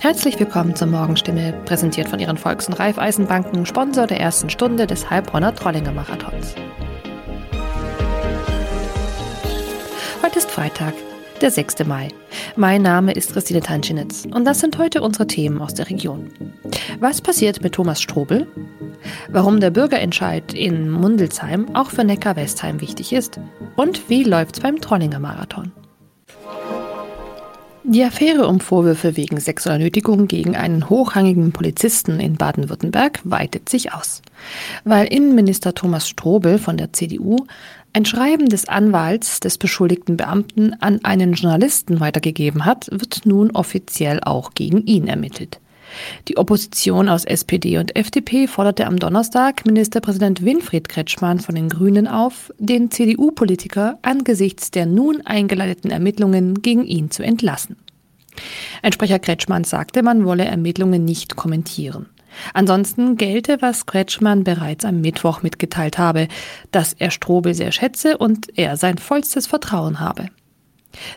Herzlich willkommen zur Morgenstimme, präsentiert von Ihren Volks- und Raiffeisenbanken, Sponsor der ersten Stunde des Heilbronner Trollinger Marathons. Heute ist Freitag, der 6. Mai. Mein Name ist Christine Tanschinitz und das sind heute unsere Themen aus der Region. Was passiert mit Thomas Strobel? Warum der Bürgerentscheid in Mundelsheim auch für Neckar-Westheim wichtig ist? Und wie läuft's beim Trollinger Marathon? Die Affäre um Vorwürfe wegen sexueller Nötigung gegen einen hochrangigen Polizisten in Baden-Württemberg weitet sich aus. Weil Innenminister Thomas Strobel von der CDU ein Schreiben des Anwalts des beschuldigten Beamten an einen Journalisten weitergegeben hat, wird nun offiziell auch gegen ihn ermittelt. Die Opposition aus SPD und FDP forderte am Donnerstag Ministerpräsident Winfried Kretschmann von den Grünen auf, den CDU-Politiker angesichts der nun eingeleiteten Ermittlungen gegen ihn zu entlassen. Ein Sprecher Kretschmann sagte, man wolle Ermittlungen nicht kommentieren. Ansonsten gelte, was Kretschmann bereits am Mittwoch mitgeteilt habe, dass er Strobel sehr schätze und er sein vollstes Vertrauen habe.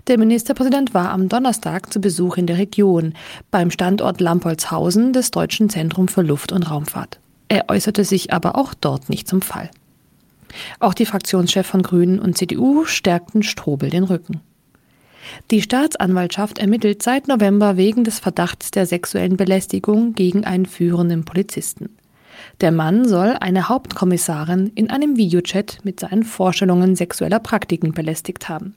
Der Ministerpräsident war am Donnerstag zu Besuch in der Region beim Standort Lampolzhausen des Deutschen Zentrum für Luft- und Raumfahrt. Er äußerte sich aber auch dort nicht zum Fall. Auch die Fraktionschef von Grünen und CDU stärkten Strobel den Rücken. Die Staatsanwaltschaft ermittelt seit November wegen des Verdachts der sexuellen Belästigung gegen einen führenden Polizisten. Der Mann soll eine Hauptkommissarin in einem Videochat mit seinen Vorstellungen sexueller Praktiken belästigt haben.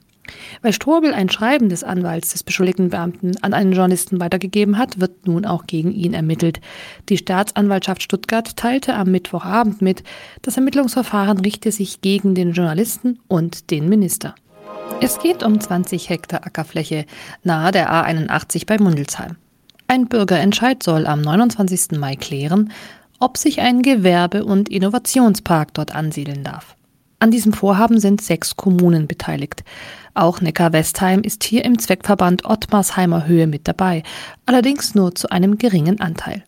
Weil Strobel ein Schreiben des Anwalts des beschuldigten Beamten an einen Journalisten weitergegeben hat, wird nun auch gegen ihn ermittelt. Die Staatsanwaltschaft Stuttgart teilte am Mittwochabend mit, das Ermittlungsverfahren richte sich gegen den Journalisten und den Minister. Es geht um 20 Hektar Ackerfläche nahe der A81 bei Mundelsheim. Ein Bürgerentscheid soll am 29. Mai klären, ob sich ein Gewerbe- und Innovationspark dort ansiedeln darf. An diesem Vorhaben sind sechs Kommunen beteiligt. Auch Neckar-Westheim ist hier im Zweckverband Ottmarsheimer Höhe mit dabei, allerdings nur zu einem geringen Anteil.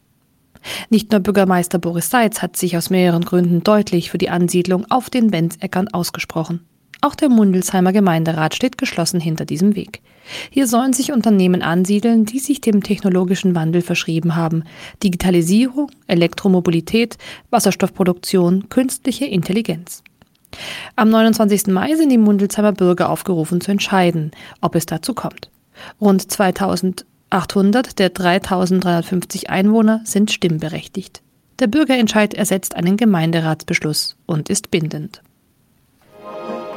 Nicht nur Bürgermeister Boris Seitz hat sich aus mehreren Gründen deutlich für die Ansiedlung auf den Benzäckern ausgesprochen. Auch der Mundelsheimer Gemeinderat steht geschlossen hinter diesem Weg. Hier sollen sich Unternehmen ansiedeln, die sich dem technologischen Wandel verschrieben haben. Digitalisierung, Elektromobilität, Wasserstoffproduktion, künstliche Intelligenz. Am 29. Mai sind die Mundelsheimer Bürger aufgerufen zu entscheiden, ob es dazu kommt. Rund 2800 der 3350 Einwohner sind stimmberechtigt. Der Bürgerentscheid ersetzt einen Gemeinderatsbeschluss und ist bindend.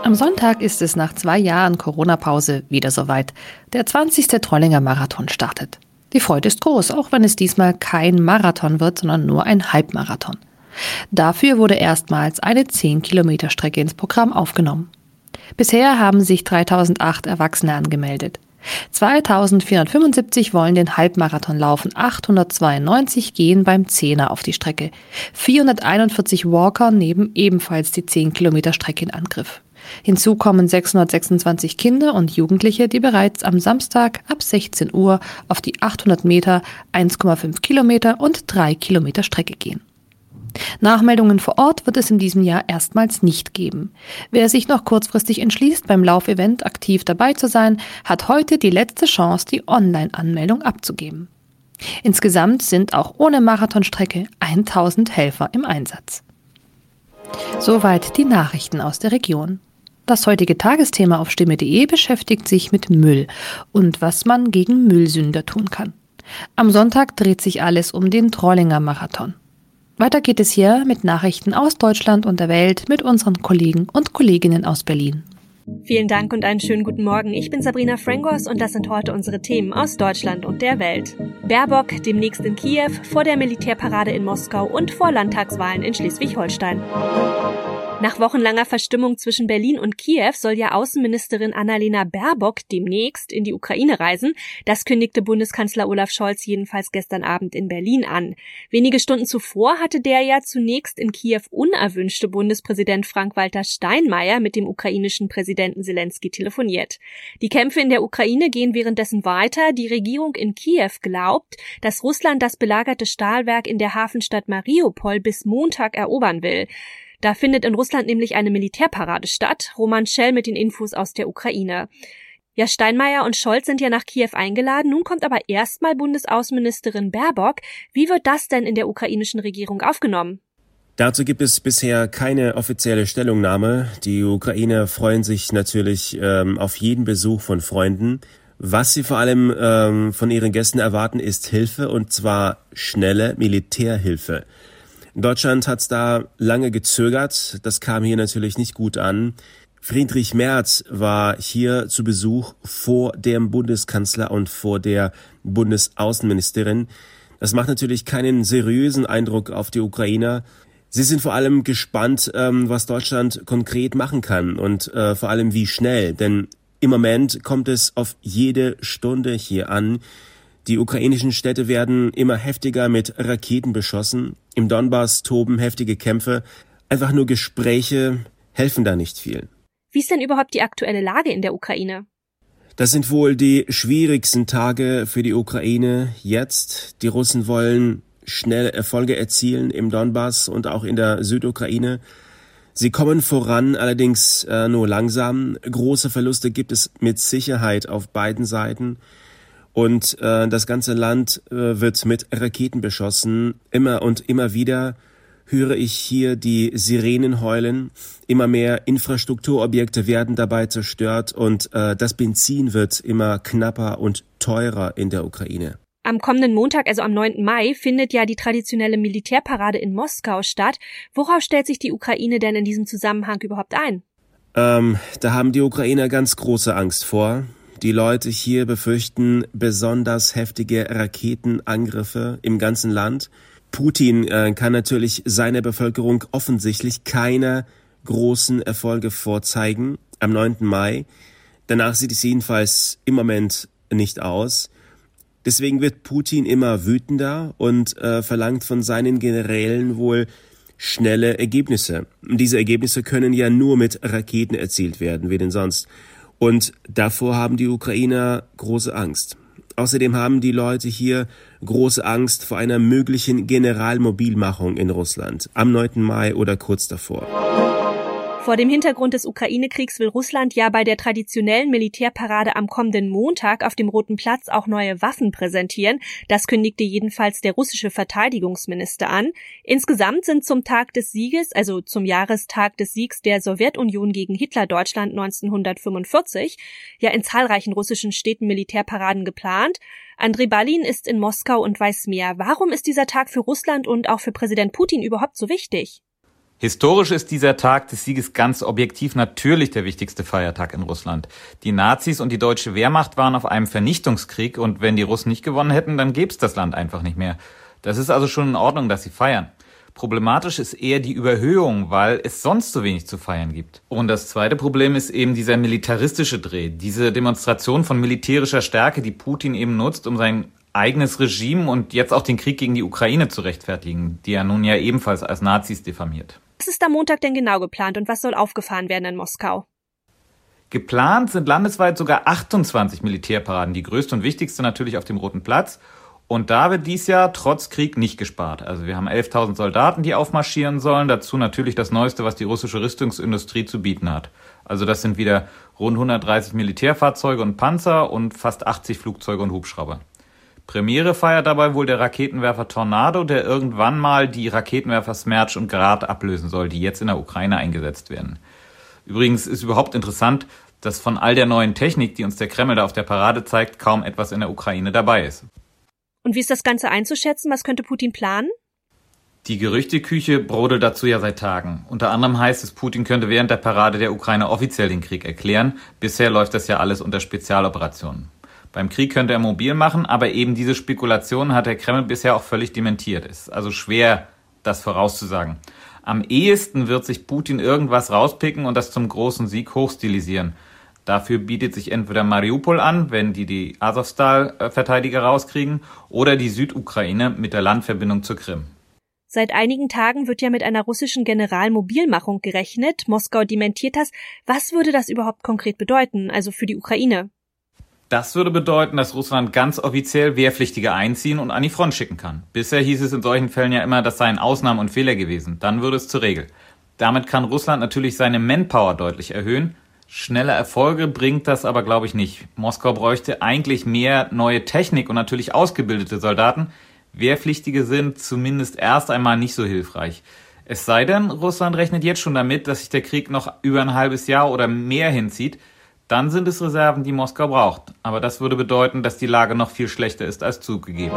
Am Sonntag ist es nach zwei Jahren Corona-Pause wieder soweit. Der 20. Trollinger Marathon startet. Die Freude ist groß, auch wenn es diesmal kein Marathon wird, sondern nur ein Halbmarathon. Dafür wurde erstmals eine 10 Kilometer Strecke ins Programm aufgenommen. Bisher haben sich 3008 Erwachsene angemeldet. 2475 wollen den Halbmarathon laufen, 892 gehen beim Zehner auf die Strecke. 441 Walker nehmen ebenfalls die 10 Kilometer Strecke in Angriff. Hinzu kommen 626 Kinder und Jugendliche, die bereits am Samstag ab 16 Uhr auf die 800 Meter, 1,5 Kilometer und 3 Kilometer Strecke gehen. Nachmeldungen vor Ort wird es in diesem Jahr erstmals nicht geben. Wer sich noch kurzfristig entschließt, beim Laufevent aktiv dabei zu sein, hat heute die letzte Chance, die Online-Anmeldung abzugeben. Insgesamt sind auch ohne Marathonstrecke 1000 Helfer im Einsatz. Soweit die Nachrichten aus der Region. Das heutige Tagesthema auf stimme.de beschäftigt sich mit Müll und was man gegen Müllsünder tun kann. Am Sonntag dreht sich alles um den Trollinger Marathon. Weiter geht es hier mit Nachrichten aus Deutschland und der Welt mit unseren Kollegen und Kolleginnen aus Berlin. Vielen Dank und einen schönen guten Morgen. Ich bin Sabrina Frangos und das sind heute unsere Themen aus Deutschland und der Welt. Baerbock demnächst in Kiew, vor der Militärparade in Moskau und vor Landtagswahlen in Schleswig-Holstein. Nach wochenlanger Verstimmung zwischen Berlin und Kiew soll ja Außenministerin Annalena Baerbock demnächst in die Ukraine reisen. Das kündigte Bundeskanzler Olaf Scholz jedenfalls gestern Abend in Berlin an. Wenige Stunden zuvor hatte der ja zunächst in Kiew unerwünschte Bundespräsident Frank-Walter Steinmeier mit dem ukrainischen Präsidenten Zelensky telefoniert. Die Kämpfe in der Ukraine gehen währenddessen weiter. Die Regierung in Kiew glaubt, dass Russland das belagerte Stahlwerk in der Hafenstadt Mariupol bis Montag erobern will. Da findet in Russland nämlich eine Militärparade statt. Roman Schell mit den Infos aus der Ukraine. Ja, Steinmeier und Scholz sind ja nach Kiew eingeladen. Nun kommt aber erstmal Bundesaußenministerin Baerbock. Wie wird das denn in der ukrainischen Regierung aufgenommen? Dazu gibt es bisher keine offizielle Stellungnahme. Die Ukrainer freuen sich natürlich ähm, auf jeden Besuch von Freunden. Was sie vor allem ähm, von ihren Gästen erwarten, ist Hilfe und zwar schnelle Militärhilfe. Deutschland hat da lange gezögert. Das kam hier natürlich nicht gut an. Friedrich Merz war hier zu Besuch vor dem Bundeskanzler und vor der Bundesaußenministerin. Das macht natürlich keinen seriösen Eindruck auf die Ukrainer. Sie sind vor allem gespannt, ähm, was Deutschland konkret machen kann und äh, vor allem wie schnell. Denn im Moment kommt es auf jede Stunde hier an. Die ukrainischen Städte werden immer heftiger mit Raketen beschossen. Im Donbass toben heftige Kämpfe. Einfach nur Gespräche helfen da nicht viel. Wie ist denn überhaupt die aktuelle Lage in der Ukraine? Das sind wohl die schwierigsten Tage für die Ukraine jetzt. Die Russen wollen schnell Erfolge erzielen im Donbass und auch in der Südukraine. Sie kommen voran, allerdings äh, nur langsam. Große Verluste gibt es mit Sicherheit auf beiden Seiten. Und äh, das ganze Land äh, wird mit Raketen beschossen. Immer und immer wieder höre ich hier die Sirenen heulen. Immer mehr Infrastrukturobjekte werden dabei zerstört und äh, das Benzin wird immer knapper und teurer in der Ukraine. Am kommenden Montag, also am 9. Mai, findet ja die traditionelle Militärparade in Moskau statt. Worauf stellt sich die Ukraine denn in diesem Zusammenhang überhaupt ein? Ähm, da haben die Ukrainer ganz große Angst vor. Die Leute hier befürchten besonders heftige Raketenangriffe im ganzen Land. Putin äh, kann natürlich seiner Bevölkerung offensichtlich keine großen Erfolge vorzeigen am 9. Mai. Danach sieht es jedenfalls im Moment nicht aus. Deswegen wird Putin immer wütender und äh, verlangt von seinen Generälen wohl schnelle Ergebnisse. Diese Ergebnisse können ja nur mit Raketen erzielt werden, wie denn sonst. Und davor haben die Ukrainer große Angst. Außerdem haben die Leute hier große Angst vor einer möglichen Generalmobilmachung in Russland am 9. Mai oder kurz davor. Vor dem Hintergrund des Ukraine-Kriegs will Russland ja bei der traditionellen Militärparade am kommenden Montag auf dem Roten Platz auch neue Waffen präsentieren. Das kündigte jedenfalls der russische Verteidigungsminister an. Insgesamt sind zum Tag des Sieges, also zum Jahrestag des Siegs der Sowjetunion gegen Hitler-Deutschland 1945, ja in zahlreichen russischen Städten Militärparaden geplant. Andrei Balin ist in Moskau und weiß mehr. Warum ist dieser Tag für Russland und auch für Präsident Putin überhaupt so wichtig? Historisch ist dieser Tag des Sieges ganz objektiv natürlich der wichtigste Feiertag in Russland. Die Nazis und die deutsche Wehrmacht waren auf einem Vernichtungskrieg und wenn die Russen nicht gewonnen hätten, dann gäbe es das Land einfach nicht mehr. Das ist also schon in Ordnung, dass sie feiern. Problematisch ist eher die Überhöhung, weil es sonst so wenig zu feiern gibt. Und das zweite Problem ist eben dieser militaristische Dreh, diese Demonstration von militärischer Stärke, die Putin eben nutzt, um sein eigenes Regime und jetzt auch den Krieg gegen die Ukraine zu rechtfertigen, die er nun ja ebenfalls als Nazis diffamiert. Was ist am Montag denn genau geplant und was soll aufgefahren werden in Moskau? Geplant sind landesweit sogar 28 Militärparaden, die größte und wichtigste natürlich auf dem Roten Platz. Und da wird dies Jahr trotz Krieg nicht gespart. Also wir haben 11.000 Soldaten, die aufmarschieren sollen. Dazu natürlich das Neueste, was die russische Rüstungsindustrie zu bieten hat. Also das sind wieder rund 130 Militärfahrzeuge und Panzer und fast 80 Flugzeuge und Hubschrauber. Premiere feiert dabei wohl der Raketenwerfer Tornado, der irgendwann mal die Raketenwerfer Smerch und Grad ablösen soll, die jetzt in der Ukraine eingesetzt werden. Übrigens ist überhaupt interessant, dass von all der neuen Technik, die uns der Kreml da auf der Parade zeigt, kaum etwas in der Ukraine dabei ist. Und wie ist das Ganze einzuschätzen? Was könnte Putin planen? Die Gerüchteküche brodelt dazu ja seit Tagen. Unter anderem heißt es, Putin könnte während der Parade der Ukraine offiziell den Krieg erklären. Bisher läuft das ja alles unter Spezialoperationen. Beim Krieg könnte er mobil machen, aber eben diese Spekulationen hat der Kreml bisher auch völlig dementiert. Ist also schwer, das vorauszusagen. Am ehesten wird sich Putin irgendwas rauspicken und das zum großen Sieg hochstilisieren. Dafür bietet sich entweder Mariupol an, wenn die die Azovstal-Verteidiger rauskriegen, oder die Südukraine mit der Landverbindung zur Krim. Seit einigen Tagen wird ja mit einer russischen Generalmobilmachung gerechnet. Moskau dementiert das. Was würde das überhaupt konkret bedeuten, also für die Ukraine? Das würde bedeuten, dass Russland ganz offiziell Wehrpflichtige einziehen und an die Front schicken kann. Bisher hieß es in solchen Fällen ja immer, das seien Ausnahmen und Fehler gewesen. Dann würde es zur Regel. Damit kann Russland natürlich seine Manpower deutlich erhöhen. Schnelle Erfolge bringt das aber, glaube ich, nicht. Moskau bräuchte eigentlich mehr neue Technik und natürlich ausgebildete Soldaten. Wehrpflichtige sind zumindest erst einmal nicht so hilfreich. Es sei denn, Russland rechnet jetzt schon damit, dass sich der Krieg noch über ein halbes Jahr oder mehr hinzieht. Dann sind es Reserven, die Moskau braucht. Aber das würde bedeuten, dass die Lage noch viel schlechter ist als zugegeben.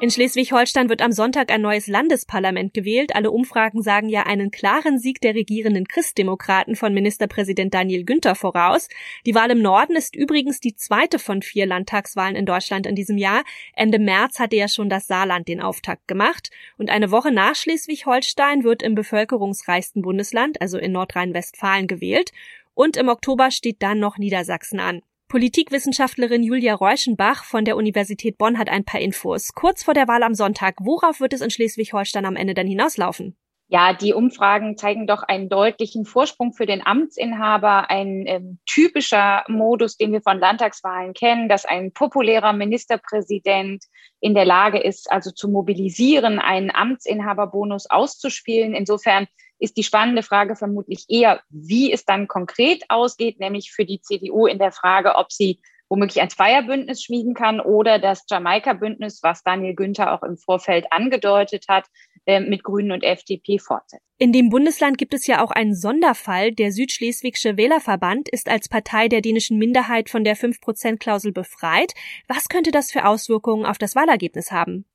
In Schleswig-Holstein wird am Sonntag ein neues Landesparlament gewählt. Alle Umfragen sagen ja einen klaren Sieg der regierenden Christdemokraten von Ministerpräsident Daniel Günther voraus. Die Wahl im Norden ist übrigens die zweite von vier Landtagswahlen in Deutschland in diesem Jahr. Ende März hatte ja schon das Saarland den Auftakt gemacht. Und eine Woche nach Schleswig-Holstein wird im bevölkerungsreichsten Bundesland, also in Nordrhein-Westfalen, gewählt. Und im Oktober steht dann noch Niedersachsen an. Politikwissenschaftlerin Julia Reuschenbach von der Universität Bonn hat ein paar Infos. Kurz vor der Wahl am Sonntag, worauf wird es in Schleswig-Holstein am Ende denn hinauslaufen? Ja, die Umfragen zeigen doch einen deutlichen Vorsprung für den Amtsinhaber, ein ähm, typischer Modus, den wir von Landtagswahlen kennen, dass ein populärer Ministerpräsident in der Lage ist, also zu mobilisieren, einen Amtsinhaberbonus auszuspielen. Insofern ist die spannende Frage vermutlich eher, wie es dann konkret ausgeht, nämlich für die CDU in der Frage, ob sie womöglich ein Zweierbündnis schmieden kann oder das Jamaika-Bündnis, was Daniel Günther auch im Vorfeld angedeutet hat, äh, mit Grünen und FDP fortsetzt. In dem Bundesland gibt es ja auch einen Sonderfall. Der Südschleswigsche Wählerverband ist als Partei der dänischen Minderheit von der 5%-Klausel befreit. Was könnte das für Auswirkungen auf das Wahlergebnis haben?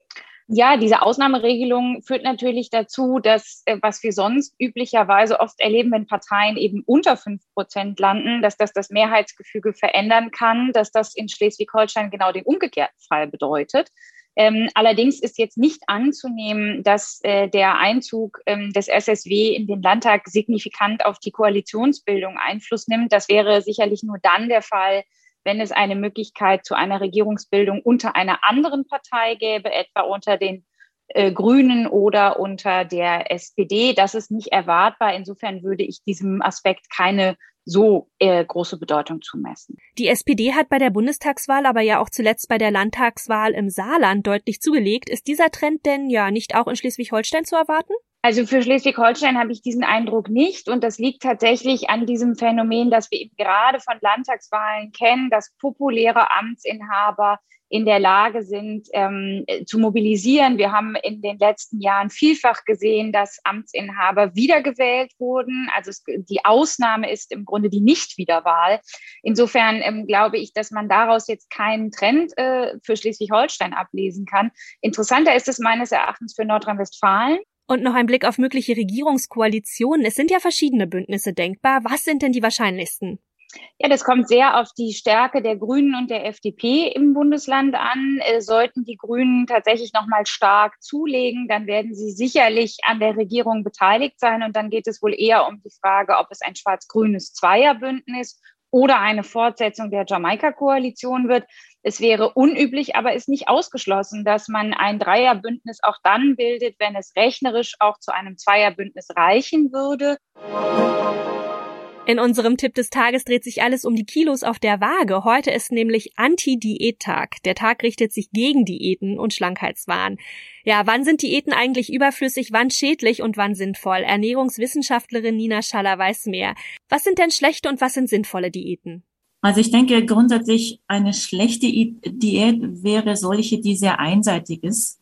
Ja, diese Ausnahmeregelung führt natürlich dazu, dass, äh, was wir sonst üblicherweise oft erleben, wenn Parteien eben unter fünf Prozent landen, dass das das Mehrheitsgefüge verändern kann, dass das in Schleswig-Holstein genau den umgekehrten Fall bedeutet. Ähm, allerdings ist jetzt nicht anzunehmen, dass äh, der Einzug ähm, des SSW in den Landtag signifikant auf die Koalitionsbildung Einfluss nimmt. Das wäre sicherlich nur dann der Fall, wenn es eine Möglichkeit zu einer Regierungsbildung unter einer anderen Partei gäbe, etwa unter den äh, Grünen oder unter der SPD. Das ist nicht erwartbar. Insofern würde ich diesem Aspekt keine so äh, große Bedeutung zumessen. Die SPD hat bei der Bundestagswahl, aber ja auch zuletzt bei der Landtagswahl im Saarland deutlich zugelegt. Ist dieser Trend denn ja nicht auch in Schleswig-Holstein zu erwarten? Also für Schleswig-Holstein habe ich diesen Eindruck nicht. Und das liegt tatsächlich an diesem Phänomen, dass wir eben gerade von Landtagswahlen kennen, dass populäre Amtsinhaber in der Lage sind, ähm, zu mobilisieren. Wir haben in den letzten Jahren vielfach gesehen, dass Amtsinhaber wiedergewählt wurden. Also es, die Ausnahme ist im Grunde die Nichtwiederwahl. Insofern ähm, glaube ich, dass man daraus jetzt keinen Trend äh, für Schleswig-Holstein ablesen kann. Interessanter ist es meines Erachtens für Nordrhein-Westfalen. Und noch ein Blick auf mögliche Regierungskoalitionen. Es sind ja verschiedene Bündnisse denkbar. Was sind denn die wahrscheinlichsten? Ja, das kommt sehr auf die Stärke der Grünen und der FDP im Bundesland an. Äh, sollten die Grünen tatsächlich nochmal stark zulegen, dann werden sie sicherlich an der Regierung beteiligt sein. Und dann geht es wohl eher um die Frage, ob es ein schwarz-grünes Zweierbündnis oder eine Fortsetzung der Jamaika-Koalition wird. Es wäre unüblich, aber ist nicht ausgeschlossen, dass man ein Dreierbündnis auch dann bildet, wenn es rechnerisch auch zu einem Zweierbündnis reichen würde. In unserem Tipp des Tages dreht sich alles um die Kilos auf der Waage. Heute ist nämlich Anti-Diät-Tag. Der Tag richtet sich gegen Diäten und Schlankheitswahn. Ja, wann sind Diäten eigentlich überflüssig, wann schädlich und wann sinnvoll? Ernährungswissenschaftlerin Nina Schaller weiß mehr. Was sind denn schlechte und was sind sinnvolle Diäten? Also ich denke grundsätzlich eine schlechte Diät wäre solche, die sehr einseitig ist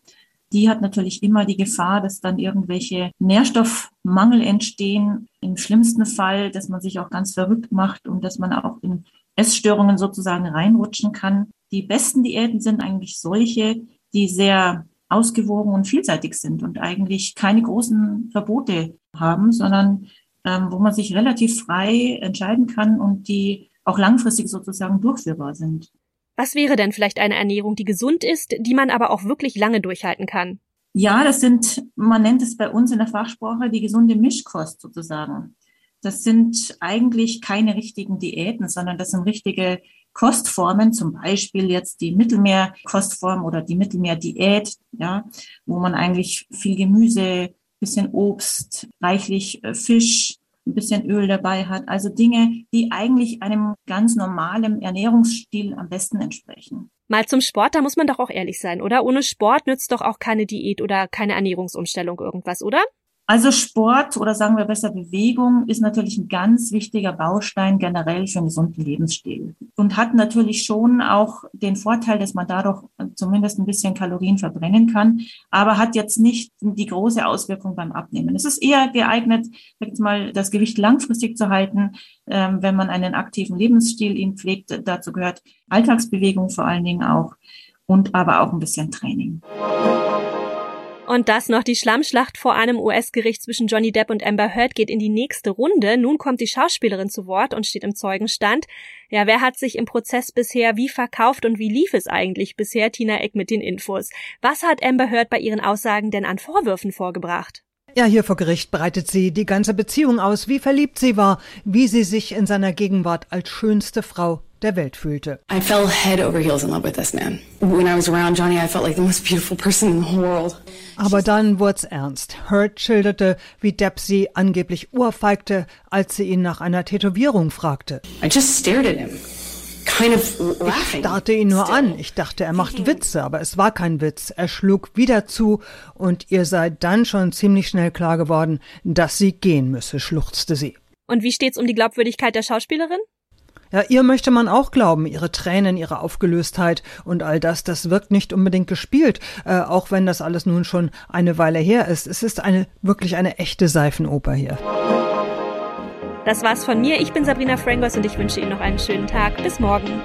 die hat natürlich immer die Gefahr, dass dann irgendwelche Nährstoffmangel entstehen. Im schlimmsten Fall, dass man sich auch ganz verrückt macht und dass man auch in Essstörungen sozusagen reinrutschen kann. Die besten Diäten sind eigentlich solche, die sehr ausgewogen und vielseitig sind und eigentlich keine großen Verbote haben, sondern ähm, wo man sich relativ frei entscheiden kann und die auch langfristig sozusagen durchführbar sind. Was wäre denn vielleicht eine Ernährung, die gesund ist, die man aber auch wirklich lange durchhalten kann? Ja, das sind, man nennt es bei uns in der Fachsprache die gesunde Mischkost sozusagen. Das sind eigentlich keine richtigen Diäten, sondern das sind richtige Kostformen, zum Beispiel jetzt die Mittelmeerkostform oder die Mittelmeerdiät, ja, wo man eigentlich viel Gemüse, bisschen Obst, reichlich äh, Fisch, ein bisschen Öl dabei hat. Also Dinge, die eigentlich einem ganz normalen Ernährungsstil am besten entsprechen. Mal zum Sport, da muss man doch auch ehrlich sein, oder? Ohne Sport nützt doch auch keine Diät oder keine Ernährungsumstellung irgendwas, oder? Also Sport oder sagen wir besser Bewegung ist natürlich ein ganz wichtiger Baustein generell für einen gesunden Lebensstil und hat natürlich schon auch den Vorteil, dass man dadurch zumindest ein bisschen Kalorien verbrennen kann, aber hat jetzt nicht die große Auswirkung beim Abnehmen. Es ist eher geeignet, jetzt mal das Gewicht langfristig zu halten, ähm, wenn man einen aktiven Lebensstil ihn pflegt. Dazu gehört Alltagsbewegung vor allen Dingen auch und aber auch ein bisschen Training. Und das noch die Schlammschlacht vor einem US-Gericht zwischen Johnny Depp und Amber Heard geht in die nächste Runde. Nun kommt die Schauspielerin zu Wort und steht im Zeugenstand. Ja, wer hat sich im Prozess bisher wie verkauft und wie lief es eigentlich bisher? Tina Eck mit den Infos. Was hat Amber Heard bei ihren Aussagen denn an Vorwürfen vorgebracht? Ja, hier vor Gericht breitet sie die ganze Beziehung aus, wie verliebt sie war, wie sie sich in seiner Gegenwart als schönste Frau der Welt fühlte. I fell head over heels in love with this man. When I was around Johnny, I felt like the most beautiful person in the whole world. Aber dann wurd's ernst. Hurt schilderte, wie Depp sie angeblich urfeigte, als sie ihn nach einer Tätowierung fragte. I just stared at him. Ich starrte ihn nur an. Ich dachte, er macht Witze, aber es war kein Witz. Er schlug wieder zu und ihr sei dann schon ziemlich schnell klar geworden, dass sie gehen müsse, schluchzte sie. Und wie steht's um die Glaubwürdigkeit der Schauspielerin? Ja, ihr möchte man auch glauben, ihre Tränen, ihre Aufgelöstheit und all das, das wirkt nicht unbedingt gespielt, äh, auch wenn das alles nun schon eine Weile her ist. Es ist eine wirklich eine echte Seifenoper hier. Das war's von mir. Ich bin Sabrina Frangos und ich wünsche Ihnen noch einen schönen Tag. Bis morgen.